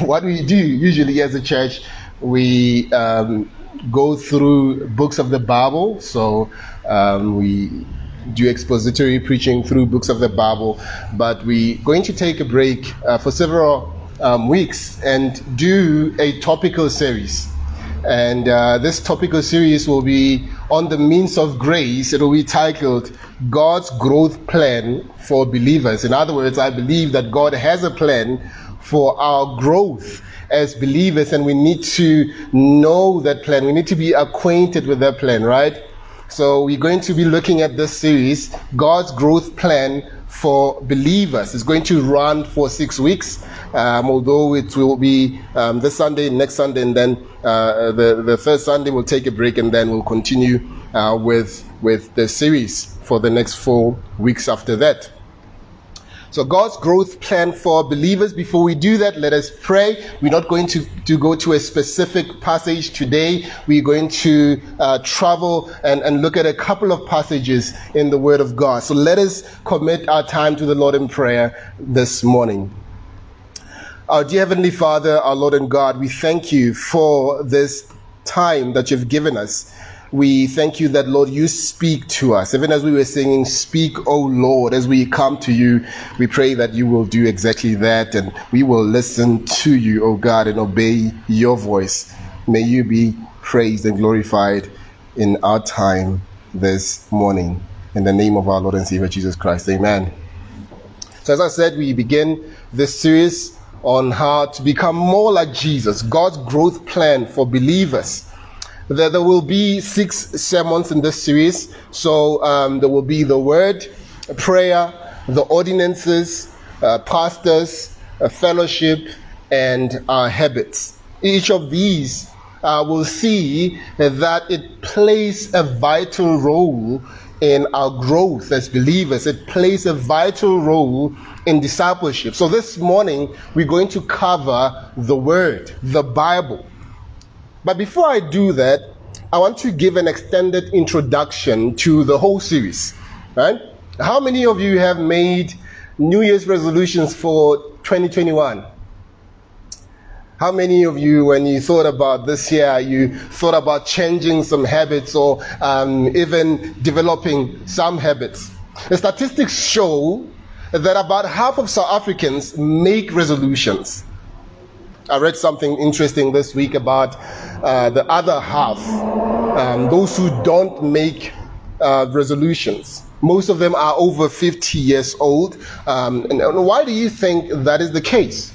what we do usually as a church, we um, go through books of the Bible. So um, we do expository preaching through books of the Bible, but we're going to take a break uh, for several um, weeks and do a topical series. And uh, this topical series will be on the means of grace. It will be titled God's Growth Plan for Believers. In other words, I believe that God has a plan for our growth as believers, and we need to know that plan. We need to be acquainted with that plan, right? So we're going to be looking at this series, God's Growth Plan for Believers. It's going to run for six weeks, um, although it will be um, this Sunday, next Sunday, and then uh, the, the first Sunday we'll take a break, and then we'll continue uh, with, with the series for the next four weeks after that. So God's growth plan for believers. Before we do that, let us pray. We're not going to, to go to a specific passage today. We're going to uh, travel and, and look at a couple of passages in the Word of God. So let us commit our time to the Lord in prayer this morning. Our dear Heavenly Father, our Lord and God, we thank you for this time that you've given us we thank you that, Lord, you speak to us. Even as we were singing, Speak, O Lord, as we come to you, we pray that you will do exactly that and we will listen to you, O God, and obey your voice. May you be praised and glorified in our time this morning. In the name of our Lord and Savior Jesus Christ. Amen. So, as I said, we begin this series on how to become more like Jesus, God's growth plan for believers. There, there will be six sermons in this series. So um, there will be the word, prayer, the ordinances, uh, pastors, uh, fellowship, and habits. Each of these uh, will see that it plays a vital role in our growth as believers. It plays a vital role in discipleship. So this morning, we're going to cover the Word, the Bible. But before I do that, I want to give an extended introduction to the whole series. Right? How many of you have made New Year's resolutions for 2021? How many of you, when you thought about this year, you thought about changing some habits or um, even developing some habits? The statistics show that about half of South Africans make resolutions. I read something interesting this week about uh, the other half, um, those who don't make uh, resolutions. Most of them are over 50 years old. Um, and, and why do you think that is the case?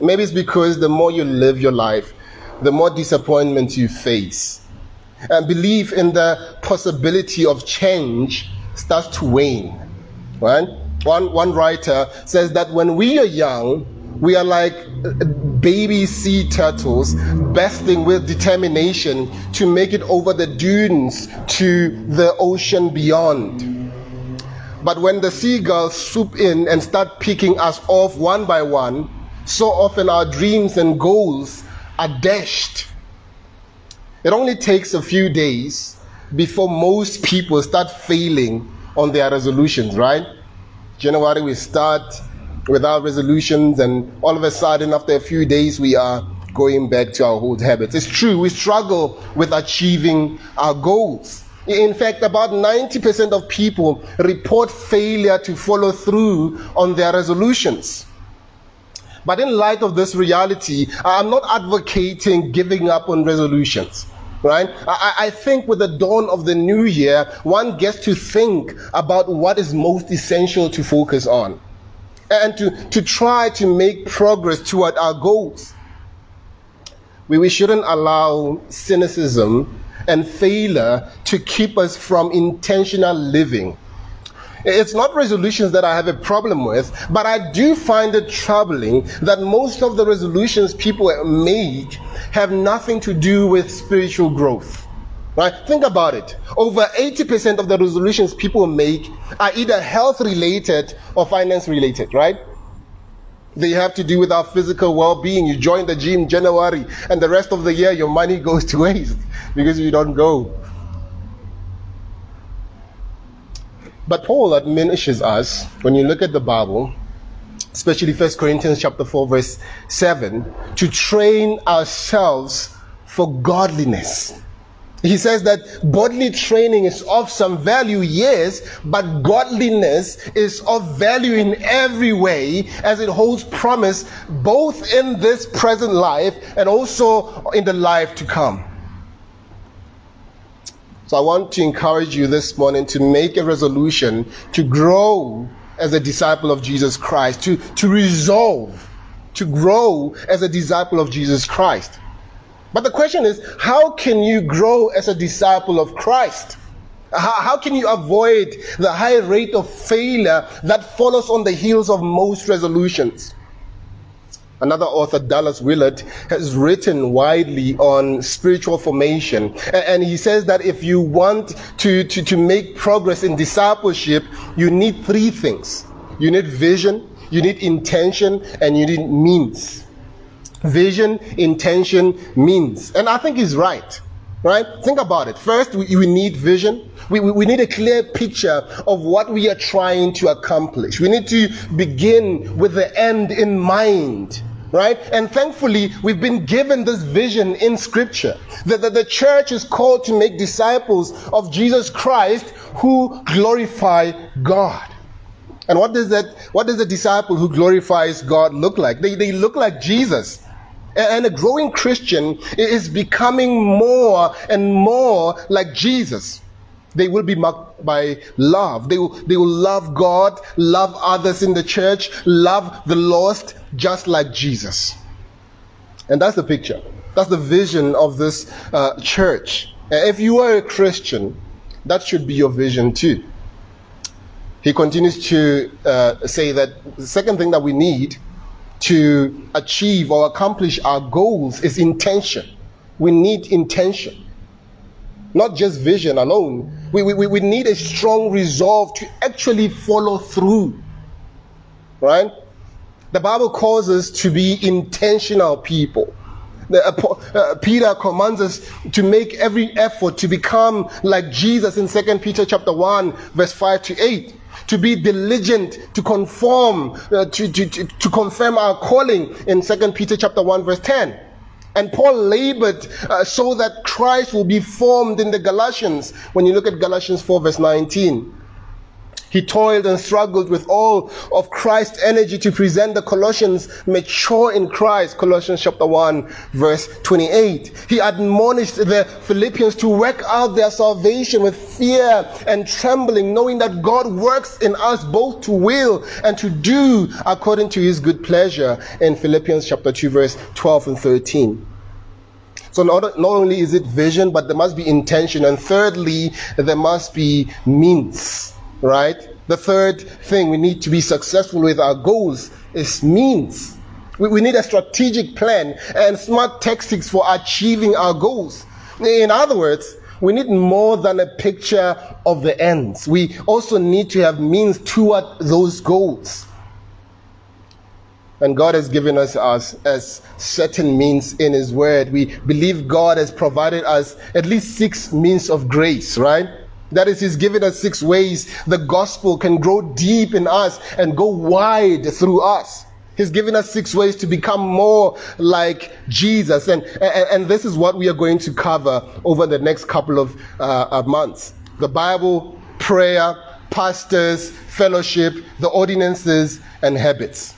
Maybe it's because the more you live your life, the more disappointment you face. And belief in the possibility of change starts to wane. Right? One, one writer says that when we are young, we are like uh, baby sea turtles bursting with determination to make it over the dunes to the ocean beyond. But when the seagulls swoop in and start picking us off one by one, so often our dreams and goals are dashed. It only takes a few days before most people start failing on their resolutions, right? January we start with our resolutions, and all of a sudden, after a few days, we are going back to our old habits. It's true, we struggle with achieving our goals. In fact, about 90% of people report failure to follow through on their resolutions. But in light of this reality, I'm not advocating giving up on resolutions. Right? I, I, think with the dawn of the new year, one gets to think about what is most essential to focus on and to, to try to make progress toward our goals. We, we shouldn't allow cynicism and failure to keep us from intentional living. It's not resolutions that I have a problem with, but I do find it troubling that most of the resolutions people make have nothing to do with spiritual growth. Right? Think about it. Over 80% of the resolutions people make are either health related or finance related, right? They have to do with our physical well being. You join the gym January, and the rest of the year your money goes to waste because you don't go. But Paul admonishes us when you look at the Bible especially 1 Corinthians chapter 4 verse 7, to train ourselves for godliness. He says that bodily training is of some value, yes, but godliness is of value in every way as it holds promise both in this present life and also in the life to come. So I want to encourage you this morning to make a resolution to grow as a disciple of Jesus Christ, to, to resolve to grow as a disciple of Jesus Christ. But the question is, how can you grow as a disciple of Christ? How, how, can you avoid the high rate of failure that follows on the heels of most resolutions? Another author, Dallas Willard, has written widely on spiritual formation. And he says that if you want to, to, to make progress in discipleship, you need three things. You need vision, you need intention, and you need means vision, intention, means. And I think he's right. Right? Think about it. First, we, we need vision. We, we, we, need a clear picture of what we are trying to accomplish. We need to begin with the end in mind. Right? And thankfully, we've been given this vision in Scripture. That the, the church is called to make disciples of Jesus Christ who glorify God. And what does that, what does a disciple who glorifies God look like? They, they look like Jesus. And a growing Christian is becoming more and more like Jesus. They will be marked by love. They will, they will love God, love others in the church, love the lost, just like Jesus. And that's the picture. That's the vision of this uh, church. If you are a Christian, that should be your vision too. He continues to uh, say that the second thing that we need to achieve or accomplish our goals is intention. We need intention, not just vision alone. We, we, we need a strong resolve to actually follow through. Right? The Bible calls us to be intentional people. The, uh, uh, Peter commands us to make every effort to become like Jesus in 2 Peter chapter 1 verse 5 to 8 to be diligent to conform, uh, to, to, to, confirm our calling in 2 Peter chapter 1 verse 10. And Paul labored uh, so that Christ will be formed in the Galatians. When you look at Galatians 4 verse 19. He toiled and struggled with all of Christ's energy to present the Colossians mature in Christ. Colossians chapter 1 verse 28. He admonished the Philippians to work out their salvation with fear and trembling, knowing that God works in us both to will and to do according to his good pleasure in Philippians chapter 2 verse 12 and 13. So not, not only is it vision, but there must be intention. And thirdly, there must be means right? The third thing we need to be successful with our goals is means. We, we need a strategic plan and smart tactics for achieving our goals. In other words, we need more than a picture of the ends. We also need to have means toward those goals. And God has given us, us as certain means in His Word. We believe God has provided us at least six means of grace, right? That is, He's given us six ways the gospel can grow deep in us and go wide through us. He's given us six ways to become more like Jesus. And, and, and this is what we are going to cover over the next couple of uh, months the Bible, prayer, pastors, fellowship, the ordinances, and habits.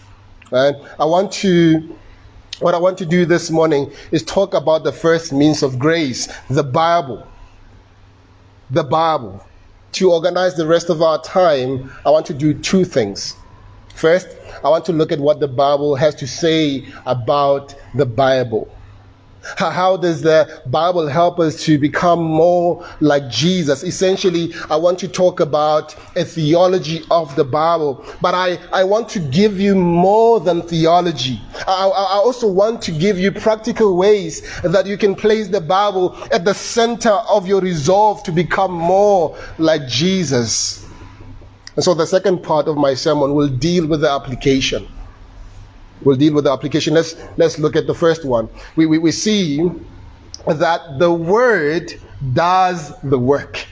Right? I want to what I want to do this morning is talk about the first means of grace, the Bible the Bible. To organize the rest of our time, I want to do two things. First, I want to look at what the Bible has to say about the Bible. How does the Bible help us to become more like Jesus? Essentially, I want to talk about a theology of the Bible, but I, I want to give you more than theology. I, I also want to give you practical ways that you can place the Bible at the center of your resolve to become more like Jesus. And so the second part of my sermon will deal with the application. We'll deal with the application. Let's, let's look at the first one. We, we, we see that the word does the work.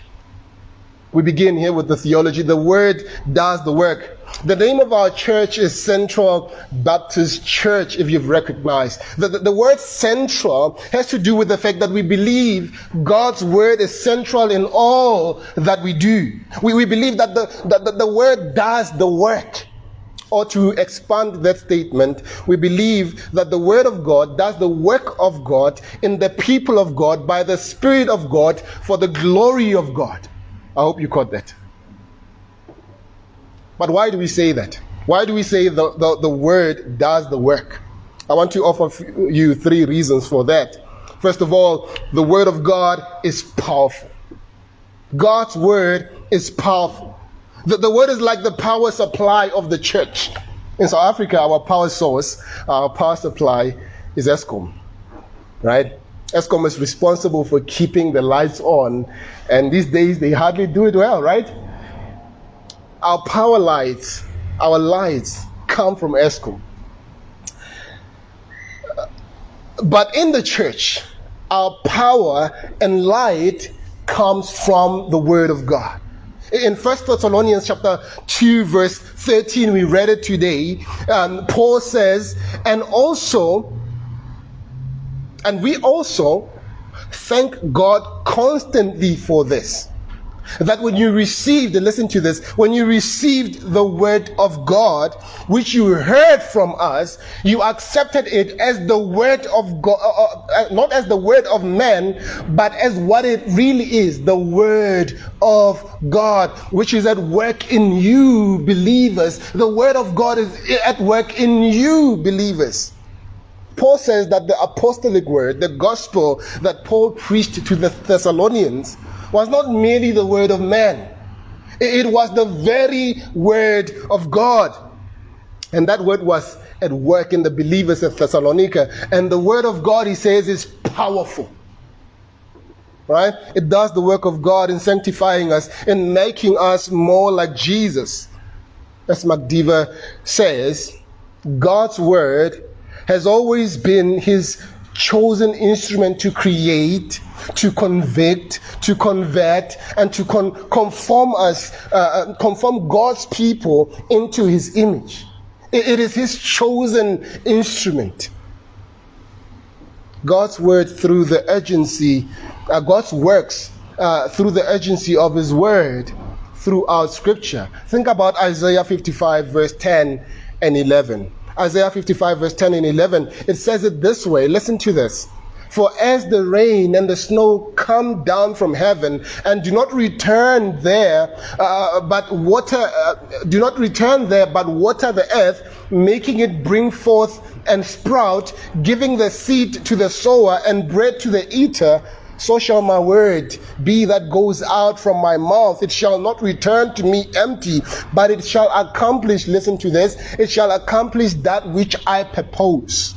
We begin here with the theology. The word does the work. The name of our church is Central Baptist Church, if you've recognized. The, the, the, word central has to do with the fact that we believe God's word is central in all that we do. We, we believe that the, that the, the word does the work. Or to expand that statement, we believe that the Word of God does the work of God in the people of God by the Spirit of God for the glory of God. I hope you caught that. But why do we say that? Why do we say the, the, the Word does the work? I want to offer you three reasons for that. First of all, the Word of God is powerful. God's Word is powerful. The, the word is like the power supply of the church. In South Africa, our power source, our power supply is Eskom, right? Eskom is responsible for keeping the lights on, and these days they hardly do it well, right? Our power lights, our lights come from Eskom. But in the church, our power and light comes from the Word of God. In First Thessalonians chapter 2, verse 13, we read it today. Um, Paul says, and also, and we also thank God constantly for this that when you received, listen to this, when you received the word of God, which you heard from us, you accepted it as the word of God, uh, uh, uh, not as the word of man, but as what it really is, the word of God, which is at work in you, believers. The word of God is at work in you, believers. Paul says that the apostolic word, the gospel that Paul preached to the Thessalonians, was not merely the word of man, it was the very word of God. And that word was at work in the believers of Thessalonica. And the word of God, he says, is powerful. Right? It does the work of God in sanctifying us, in making us more like Jesus. As Mark Dever says, God's word has always been his chosen instrument to create, to convict, to convert, and to con- conform us, uh, uh, conform God's people into His image. it, it is His chosen instrument. God's word through the urgency, uh, God's works uh, through the urgency of His word throughout Scripture. Think about Isaiah 55, verse 10 and 11. Isaiah 55, verse 10 and 11, it says it this way. Listen to this. For as the rain and the snow come down from heaven and do not return there, uh, but water, uh, do not return there, but water the earth, making it bring forth and sprout, giving the seed to the sower and bread to the eater, so shall my word be that goes out from my mouth. It shall not return to me empty, but it shall accomplish, listen to this, it shall accomplish that which I purpose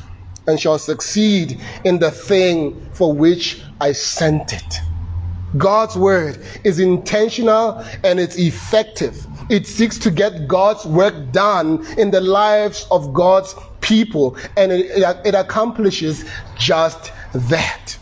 and shall succeed in the thing for which I sent it. God's word is intentional and it's effective. It seeks to get God's work done in the lives of God's people, and it, it, accomplishes just that.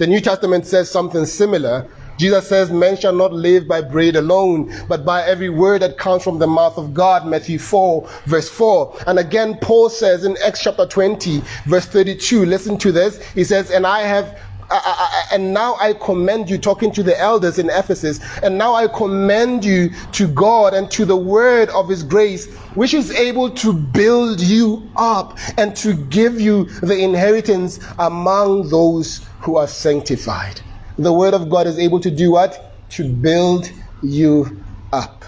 The New Testament says something similar. Jesus says, Men shall not live by bread alone, but by every word that comes from the mouth of God. Matthew 4, verse 4. And again, Paul says in Acts chapter 20, verse 32, listen to this. He says, And I have I, I, and now I commend you, talking to the elders in Ephesus, and now I commend you to God and to the word of His grace, which is able to build you up and to give you the inheritance among those who are sanctified. The word of God is able to do what? To build you up.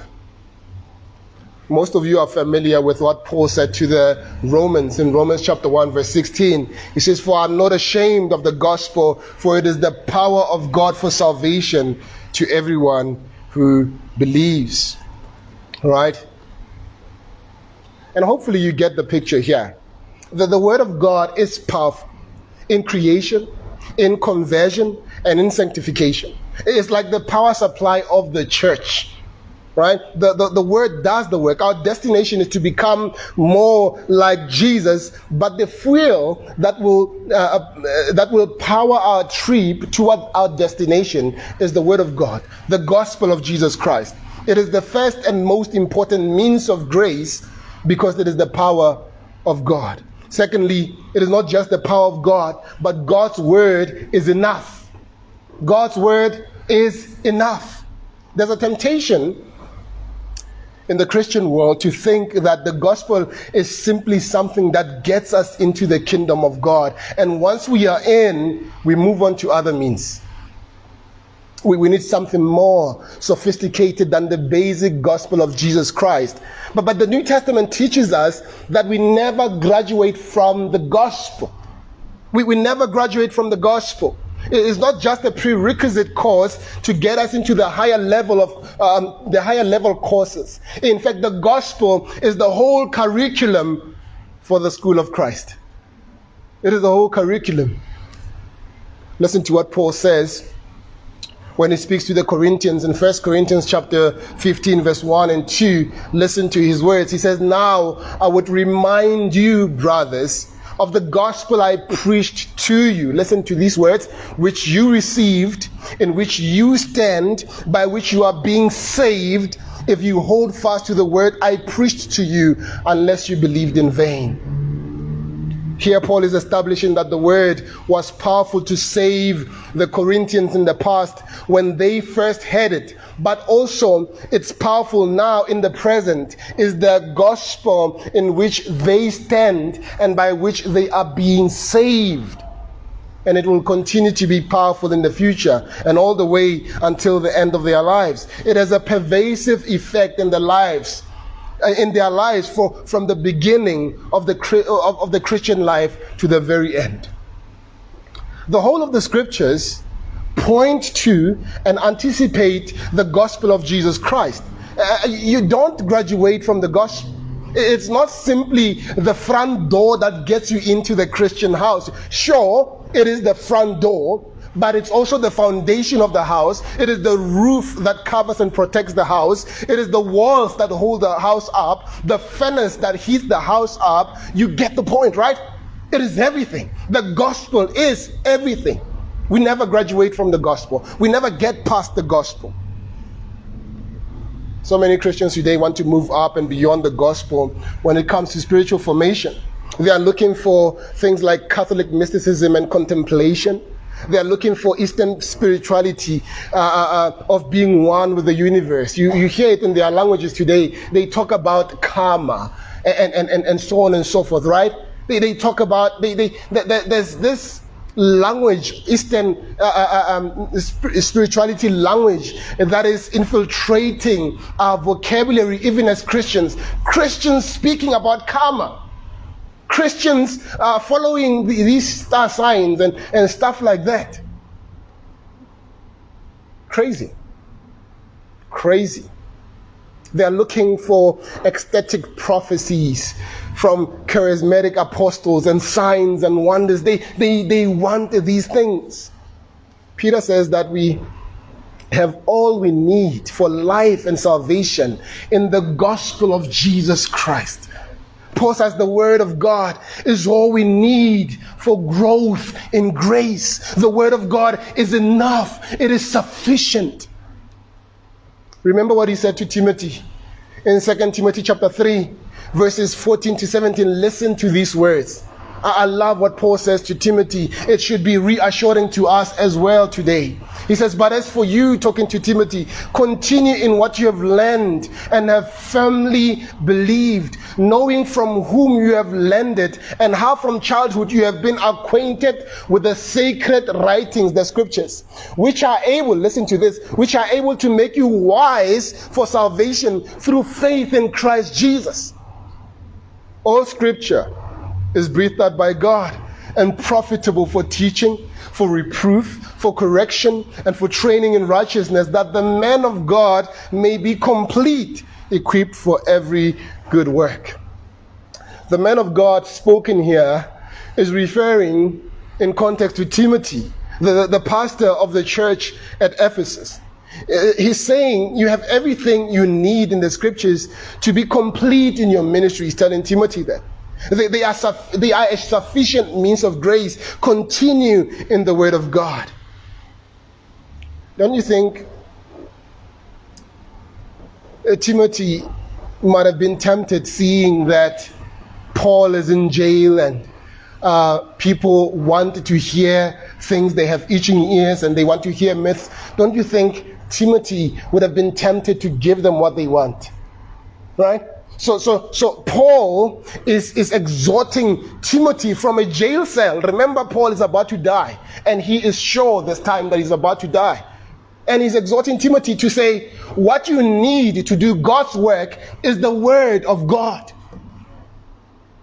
Most of you are familiar with what Paul said to the Romans in Romans chapter 1 verse 16. He says, For I'm not ashamed of the gospel, for it is the power of God for salvation to everyone who believes. Right? And hopefully you get the picture here. That the word of God is powerful in creation, in conversion, and in sanctification. It's like the power supply of the church right? The, the, the word does the work. Our destination is to become more like Jesus, but the fuel that will, uh, uh, that will power our trip toward our destination is the word of God, the gospel of Jesus Christ. It is the first and most important means of grace because it is the power of God. Secondly, it is not just the power of God, but God's word is enough. God's word is enough. There's a temptation in the Christian world to think that the gospel is simply something that gets us into the kingdom of God. And once we are in, we move on to other means. We, we need something more sophisticated than the basic gospel of Jesus Christ. But, but the New Testament teaches us that we never graduate from the gospel. We, we never graduate from the gospel. It is not just a prerequisite course to get us into the higher level of um, the higher level courses. In fact, the gospel is the whole curriculum for the school of Christ. It is the whole curriculum. Listen to what Paul says when he speaks to the Corinthians in 1 Corinthians chapter 15 verse 1 and 2 listen to his words he says now I would remind you brothers of the gospel I preached to you. Listen to these words, which you received, in which you stand, by which you are being saved, if you hold fast to the word I preached to you, unless you believed in vain. Here, Paul is establishing that the word was powerful to save the Corinthians in the past when they first heard it, but also it's powerful now in the present is the gospel in which they stand and by which they are being saved. And it will continue to be powerful in the future and all the way until the end of their lives. It has a pervasive effect in the lives in their lives for, from the beginning of the, of, of the Christian life to the very end. The whole of the scriptures point to and anticipate the gospel of Jesus Christ. Uh, you don't graduate from the gospel. It's not simply the front door that gets you into the Christian house. Sure, it is the front door, but it's also the foundation of the house. It is the roof that covers and protects the house. It is the walls that hold the house up, the furnace that heats the house up. You get the point, right? It is everything. The gospel is everything. We never graduate from the gospel, we never get past the gospel. So many Christians today want to move up and beyond the gospel when it comes to spiritual formation. They are looking for things like Catholic mysticism and contemplation. They are looking for Eastern spirituality uh, uh, uh, of being one with the universe. You, you hear it in their languages today. They talk about karma and, and, and, and so on and so forth, right? They, they talk about, they, they, they, there's this language, Eastern uh, uh, uh um, spirituality language that is infiltrating our vocabulary even as Christians. Christians speaking about karma. Christians are following these star signs and, and stuff like that. Crazy. Crazy. They are looking for ecstatic prophecies from charismatic apostles and signs and wonders. They, they, they want these things. Peter says that we have all we need for life and salvation in the gospel of Jesus Christ. Paul says the word of God is all we need for growth in grace. The word of God is enough. It is sufficient. Remember what he said to Timothy in 2 Timothy chapter 3, verses 14 to 17. Listen to these words. I love what Paul says to Timothy. It should be reassuring to us as well today. He says, But as for you, talking to Timothy, continue in what you have learned and have firmly believed, knowing from whom you have learned it, and how from childhood you have been acquainted with the sacred writings, the scriptures, which are able, listen to this, which are able to make you wise for salvation through faith in Christ Jesus. All scripture is breathed out by God and profitable for teaching, for reproof, for correction, and for training in righteousness, that the man of God may be complete, equipped for every good work. The man of God spoken here is referring in context to Timothy, the, the pastor of the church at Ephesus. Uh, he's saying you have everything you need in the scriptures to be complete in your ministry. He's telling Timothy that. They, they, are, they are a sufficient means of grace. Continue in the Word of God. Don't you think uh, Timothy might have been tempted seeing that Paul is in jail and uh, people want to hear things, they have itching ears and they want to hear myths. Don't you think Timothy would have been tempted to give them what they want? Right? So, so, so Paul is, is exhorting Timothy from a jail cell. Remember, Paul is about to die, and he is sure this time that he's about to die. And he's exhorting Timothy to say, What you need to do God's work is the word of God.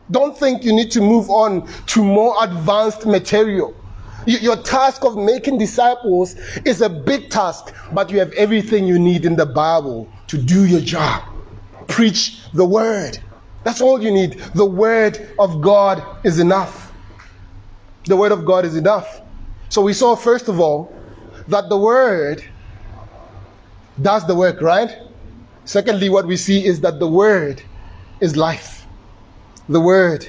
Don't think you need to move on to more advanced material. Your task of making disciples is a big task, but you have everything you need in the Bible to do your job. Preach the word. That's all you need. The word of God is enough. The word of God is enough. So we saw, first of all, that the word does the work, right? Secondly, what we see is that the word is life. The word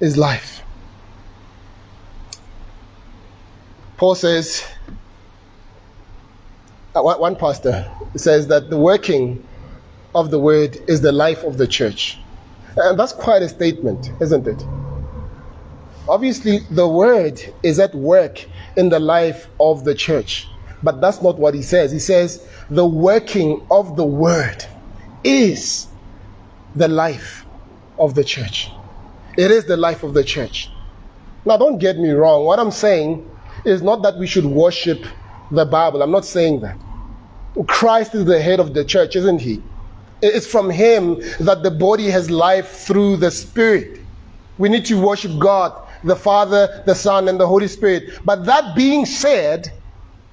is life. Paul says, uh, one pastor says that the working of the word is the life of the church. And that's quite a statement, isn't it? Obviously, the word is at work in the life of the church. But that's not what he says. He says the working of the word is the life of the church. It is the life of the church. Now, don't get me wrong. What I'm saying is not that we should worship the Bible. I'm not saying that. Christ is the head of the church, isn't he? It's from him that the body has life through the Spirit. We need to worship God, the Father, the Son, and the Holy Spirit. But that being said,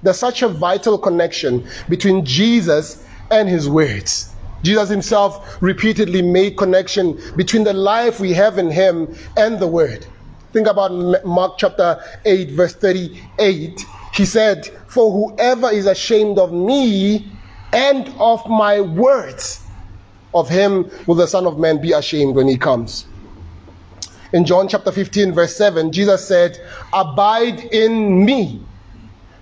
there's such a vital connection between Jesus and his words. Jesus himself repeatedly made connection between the life we have in him and the word. Think about Mark chapter 8 verse 38. He said, "For whoever is ashamed of me and of my words, of him will the son of man be ashamed when he comes." In John chapter 15 verse 7, Jesus said, "Abide in me."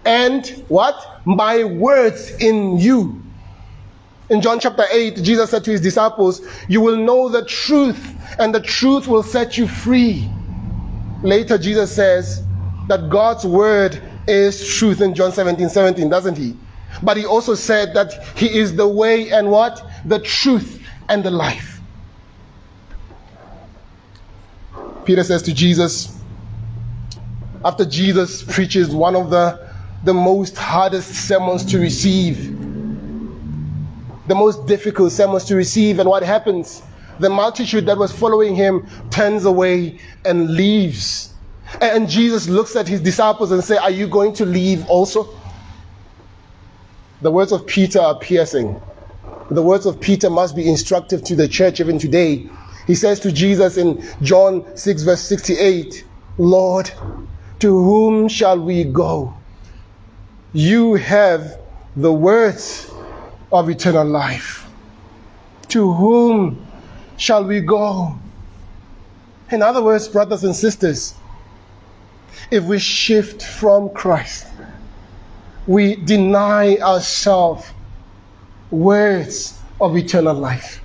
And what? My words in you in John chapter 8, Jesus said to his disciples, You will know the truth, and the truth will set you free. Later, Jesus says that God's word is truth in John 17 17, doesn't he? But he also said that he is the way and what? The truth and the life. Peter says to Jesus, after Jesus preaches one of the, the most hardest sermons to receive, the most difficult sermons to receive. And what happens? The multitude that was following him turns away and leaves. And Jesus looks at his disciples and says, Are you going to leave also? The words of Peter are piercing. The words of Peter must be instructive to the church even today. He says to Jesus in John 6, verse 68, Lord, to whom shall we go? You have the words of eternal life. To whom shall we go? In other words, brothers and sisters, if we shift from Christ, we deny ourselves words of eternal life.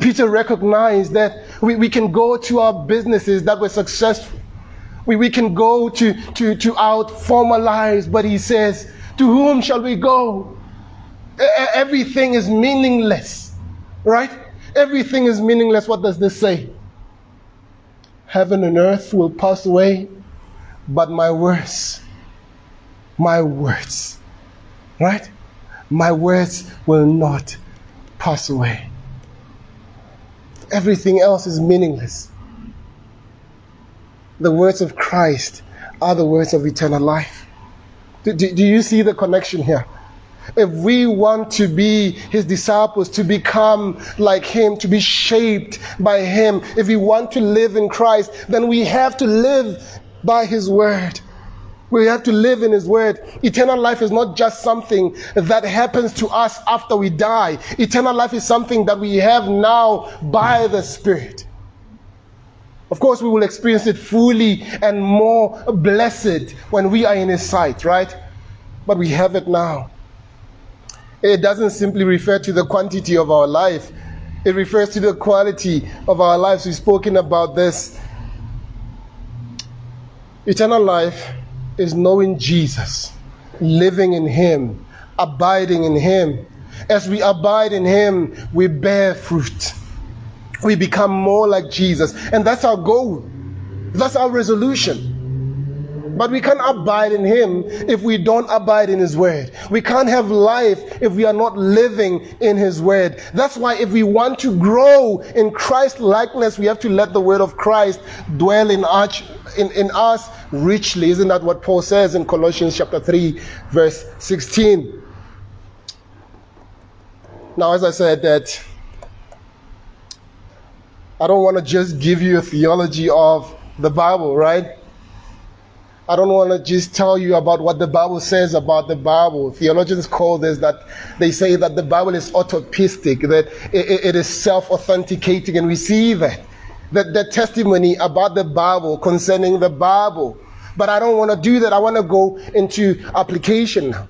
Peter recognized that we, we can go to our businesses that were successful. We, we can go to, to, to our former lives, but he says, To whom shall we go? Everything is meaningless, right? Everything is meaningless. What does this say? Heaven and earth will pass away, but my words, my words, right? My words will not pass away. Everything else is meaningless. The words of Christ are the words of eternal life. Do, do, do you see the connection here? if we want to be his disciples, to become like him, to be shaped by him, if we want to live in Christ, then we have to live by his word. We have to live in His Word. Eternal life is not just something that happens to us after we die. Eternal life is something that we have now by the Spirit. Of course, we will experience it fully and more blessed when we are in His sight, right? But we have it now. It doesn't simply refer to the quantity of our life, it refers to the quality of our lives. We've spoken about this. Eternal life is knowing Jesus, living in Him, abiding in Him. As we abide in Him, we bear fruit. We become more like Jesus. And that's our goal. That's our resolution. But we can't abide in Him if we don't abide in His Word. We can't have life if we are not living in His Word. That's why if we want to grow in Christ likeness, we have to let the Word of Christ dwell in, us, in, in us richly. Isn't that what Paul says in Colossians chapter 3, verse 16? Now, as I said, that I don't want to just give you a theology of the Bible, right? I don't want to just tell you about what the Bible says about the Bible. Theologians call this that they say that the Bible is autopistic, that it, it is self authenticating, and we see that. That the testimony about the Bible concerning the Bible. But I don't want to do that. I want to go into application now.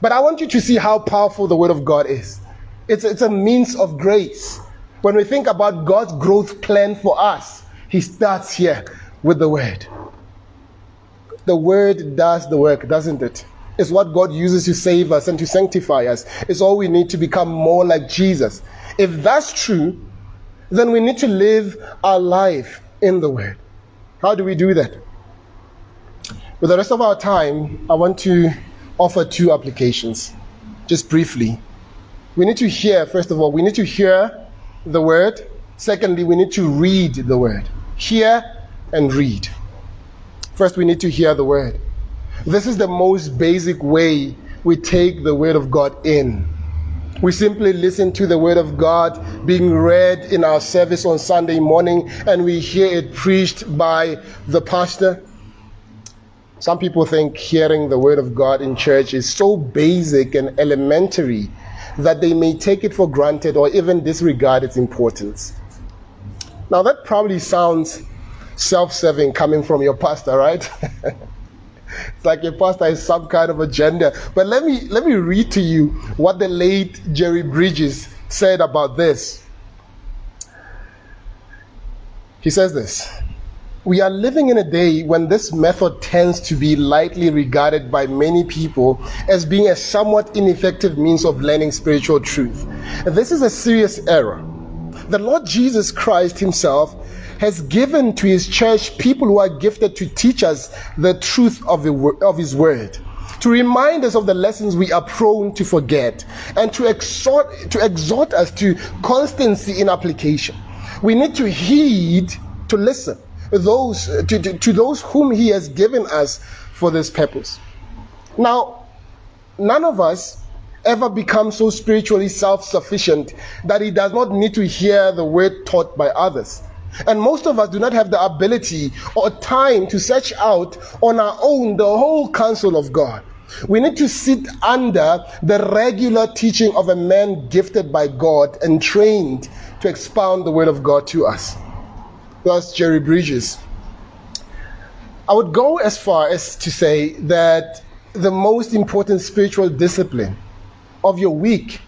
But I want you to see how powerful the Word of God is. It's, it's a means of grace. When we think about God's growth plan for us, He starts here with the Word. The word does the work, doesn't it? It's what God uses to save us and to sanctify us. It's all we need to become more like Jesus. If that's true, then we need to live our life in the Word. How do we do that? With the rest of our time, I want to offer two applications, just briefly. We need to hear, first of all, we need to hear the Word. Secondly, we need to read the Word. Hear and read. First, we need to hear the word. This is the most basic way we take the word of God in. We simply listen to the word of God being read in our service on Sunday morning and we hear it preached by the pastor. Some people think hearing the word of God in church is so basic and elementary that they may take it for granted or even disregard its importance. Now, that probably sounds self serving coming from your pastor, right? it's like your pastor is some kind of agenda. But let me let me read to you what the late Jerry Bridges said about this. He says this. We are living in a day when this method tends to be lightly regarded by many people as being a somewhat ineffective means of learning spiritual truth. This is a serious error. The Lord Jesus Christ Himself has given to his church people who are gifted to teach us the truth of, the, of his word to remind us of the lessons we are prone to forget and to exhort, to exhort us to constancy in application. We need to heed, to listen those, to, to, to those whom he has given us for this purpose. Now, none of us ever become so spiritually self sufficient that he does not need to hear the word taught by others. And most of us do not have the ability or time to search out on our own the whole counsel of God. We need to sit under the regular teaching of a man gifted by God and trained to expound the word of God to us. Thus, Jerry Bridges. I would go as far as to say that the most important spiritual discipline of your week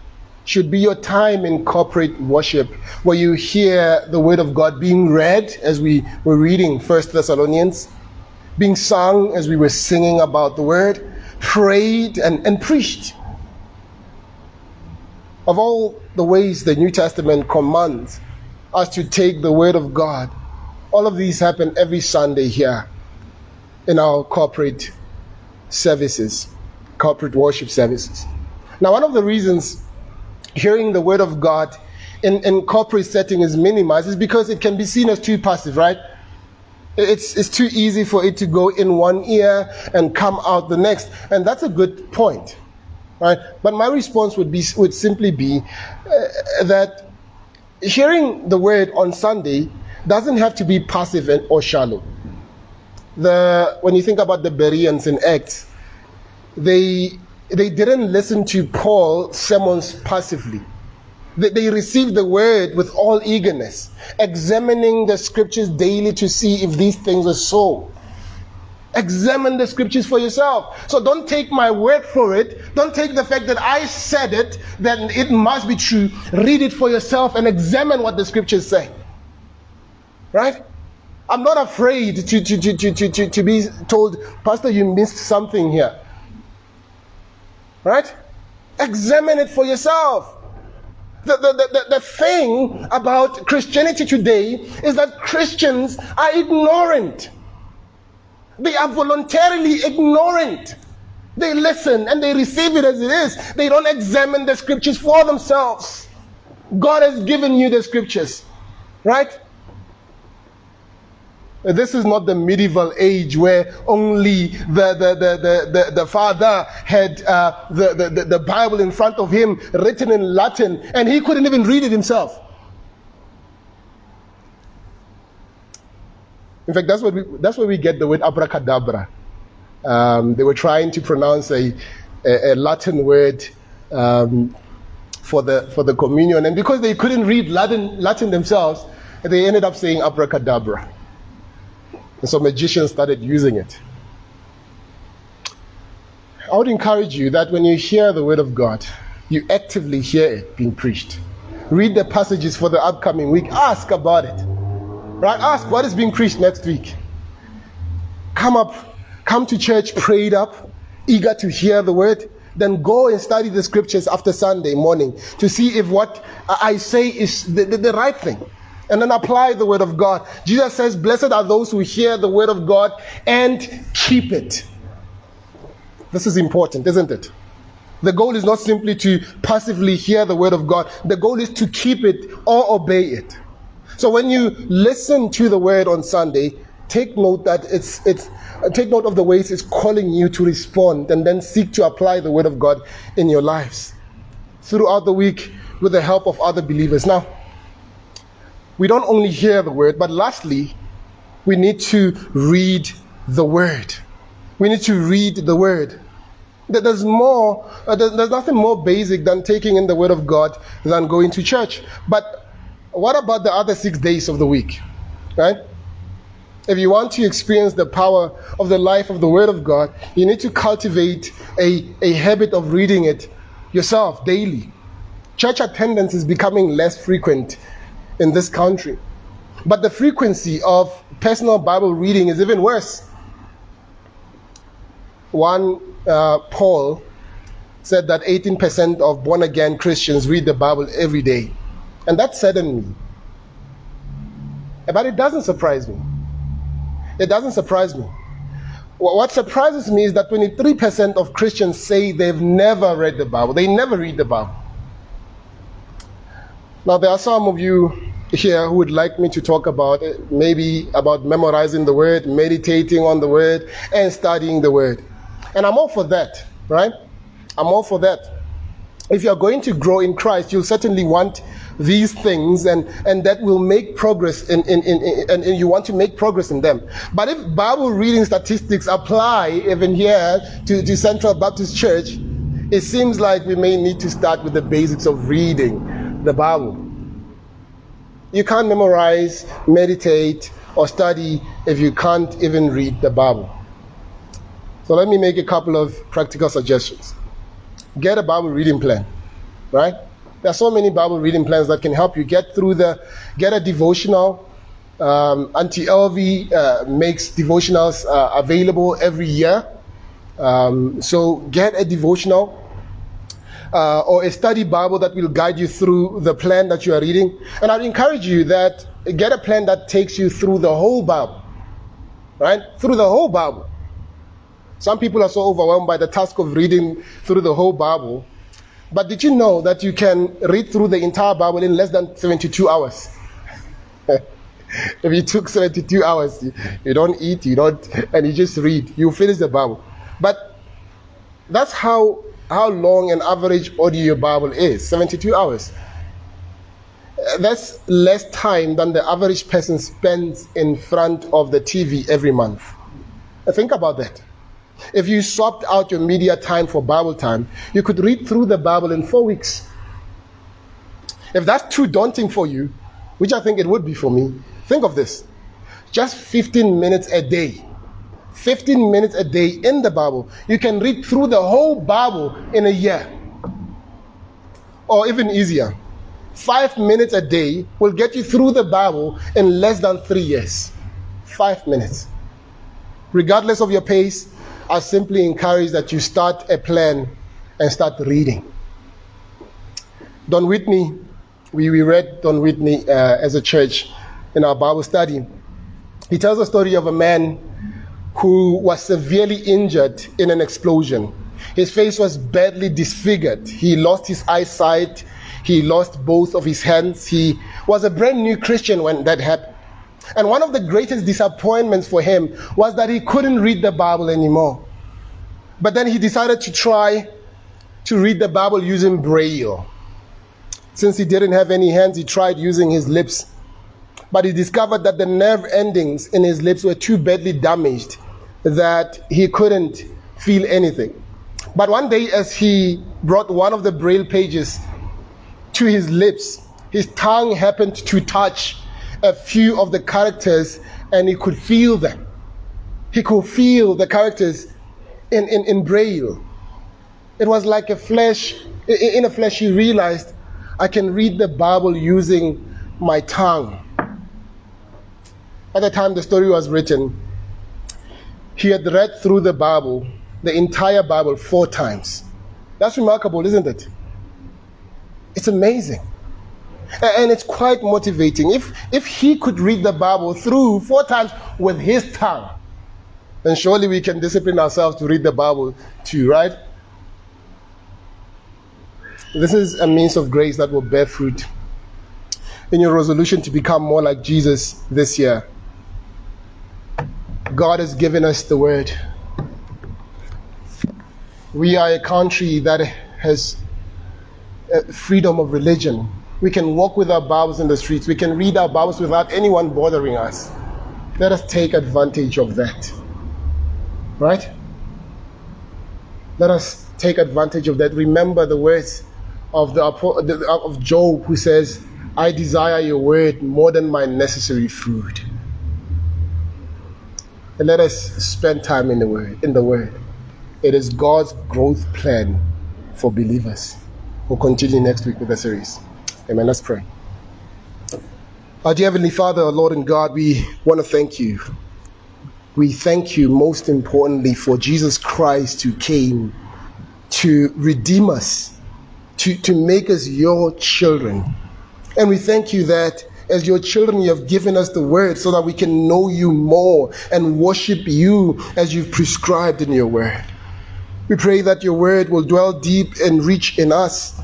should be your time in corporate worship where you hear the word of God being read as we were reading First Thessalonians, being sung as we were singing about the word, prayed and, and preached. Of all the ways the New Testament commands us to take the word of God, all of these happen every Sunday here in our corporate services, corporate worship services. Now, one of the reasons hearing the word of God in, in corporate setting is minimized is because it can be seen as too passive, right? It's, it's too easy for it to go in one ear and come out the next. And that's a good point, right? But my response would, be, would simply be uh, that hearing the word on Sunday doesn't have to be passive and, or shallow. The, when you think about the Bereans in Acts, they they didn't listen to Paul's sermons passively. They, received the word with all eagerness, examining the scriptures daily to see if these things are so. Examine the scriptures for yourself. So don't take my word for it. Don't take the fact that I said it, then it must be true. Read it for yourself and examine what the scriptures say. Right? I'm not afraid to, to, to, to, to, to be told, Pastor, you missed something here. Right? Examine it for yourself. The, the, the, the thing about Christianity today is that Christians are ignorant. They are voluntarily ignorant. They listen and they receive it as it is. They don't examine the scriptures for themselves. God has given you the scriptures, right? This is not the medieval age where only the, the, the, the, the, the father had uh, the, the, the Bible in front of him written in Latin and he couldn't even read it himself. In fact, that's, what we, that's where we get the word abracadabra. Um, they were trying to pronounce a, a, a Latin word um, for, the, for the communion, and because they couldn't read Latin, Latin themselves, they ended up saying abracadabra. And so magicians started using it. I would encourage you that when you hear the word of God, you actively hear it being preached. Read the passages for the upcoming week. Ask about it. Right? Ask what is being preached next week. Come up, come to church prayed up, eager to hear the word. Then go and study the scriptures after Sunday morning to see if what I say is the, the, the right thing and then apply the word of God. Jesus says, Blessed are those who hear the word of God and keep it. This is important, isn't it? The goal is not simply to passively hear the word of God, the goal is to keep it or obey it. So when you listen to the word on Sunday, take note that it's, it's take note of the ways it's calling you to respond and then seek to apply the word of God in your lives throughout the week with the help of other believers. Now, we don't only hear the word, but lastly, we need to read the word. We need to read the word. There's more, uh, there's nothing more basic than taking in the word of God than going to church. But what about the other six days of the week? Right? If you want to experience the power of the life of the Word of God, you need to cultivate a, a habit of reading it yourself daily. Church attendance is becoming less frequent in this country. But the frequency of personal Bible reading is even worse. One uh, poll said that 18% of born again Christians read the Bible every day. And that saddened me. But it doesn't surprise me. It doesn't surprise me. What surprises me is that 23% of Christians say they've never read the Bible. They never read the Bible. Now, there are some of you here who would like me to talk about maybe about memorizing the word, meditating on the word, and studying the word. And I'm all for that, right? I'm all for that. If you're going to grow in Christ, you'll certainly want these things and, and that will make progress in, in, in, in and, and you want to make progress in them. But if Bible reading statistics apply even here to, to Central Baptist Church, it seems like we may need to start with the basics of reading the Bible. You can't memorize, meditate, or study if you can't even read the Bible. So let me make a couple of practical suggestions. Get a Bible reading plan, right? There are so many Bible reading plans that can help you get through the, get a devotional. Um, Auntie Elvie uh, makes devotionals uh, available every year. Um, so get a devotional uh, or a study Bible that will guide you through the plan that you are reading. And I'd encourage you that get a plan that takes you through the whole Bible, right? Through the whole Bible. Some people are so overwhelmed by the task of reading through the whole Bible. But did you know that you can read through the entire Bible in less than 72 hours? if you took 72 hours, you, you don't eat, you don't, and you just read, you finish the Bible. But that's how how long an average audio Bible is 72 hours. That's less time than the average person spends in front of the TV every month. Think about that. If you swapped out your media time for Bible time, you could read through the Bible in four weeks. If that's too daunting for you, which I think it would be for me, think of this just 15 minutes a day 15 minutes a day in the Bible, you can read through the whole Bible in a year. Or even easier, five minutes a day will get you through the Bible in less than three years. Five minutes. Regardless of your pace, I simply encourage that you start a plan and start reading. Don Whitney, we, we read Don Whitney uh, as a church in our Bible study. He tells a story of a man who was severely injured in an explosion. His face was badly disfigured. He lost his eyesight. He lost both of his hands. He was a brand new Christian when that happened. And one of the greatest disappointments for him was that he couldn't read the Bible anymore. But then he decided to try to read the Bible using Braille. Since he didn't have any hands, he tried using his lips. But he discovered that the nerve endings in his lips were too badly damaged that he couldn't feel anything. But one day, as he brought one of the Braille pages to his lips, his tongue happened to touch a few of the characters and he could feel them. He could feel the characters in, in, in Braille. It was like a flash, in a flash, he realized I can read the Bible using my tongue. At the time the story was written, he had read through the Bible, the entire Bible, four times. That's remarkable, isn't it? It's amazing. And it's quite motivating. If, if he could read the Bible through four times with his tongue, then surely we can discipline ourselves to read the Bible too, right? This is a means of grace that will bear fruit in your resolution to become more like Jesus this year. God has given us the word. We are a country that has freedom of religion. We can walk with our Bibles in the streets. We can read our Bibles without anyone bothering us. Let us take advantage of that. Right? Let us take advantage of that. Remember the words of, the, of Job who says, I desire your word more than my necessary food. And let us spend time in the Word. In the Word, it is God's growth plan for believers. We'll continue next week with the series. Amen. Let's pray. Our dear Heavenly Father, Lord and God, we want to thank you. We thank you most importantly for Jesus Christ who came to redeem us, to, to make us your children. And we thank you that as your children, you have given us the word so that we can know you more and worship you as you've prescribed in your word. We pray that your word will dwell deep and rich in us,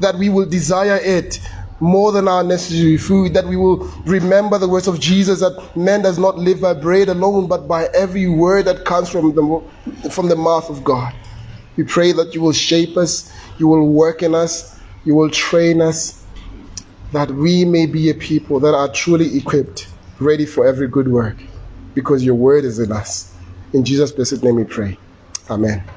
that we will desire it more than our necessary food, that we will remember the words of Jesus that man does not live by bread alone, but by every word that comes from the, from the mouth of God. We pray that you will shape us, you will work in us, you will train us, that we may be a people that are truly equipped, ready for every good work, because your word is in us. In Jesus' blessed name we pray. Amen.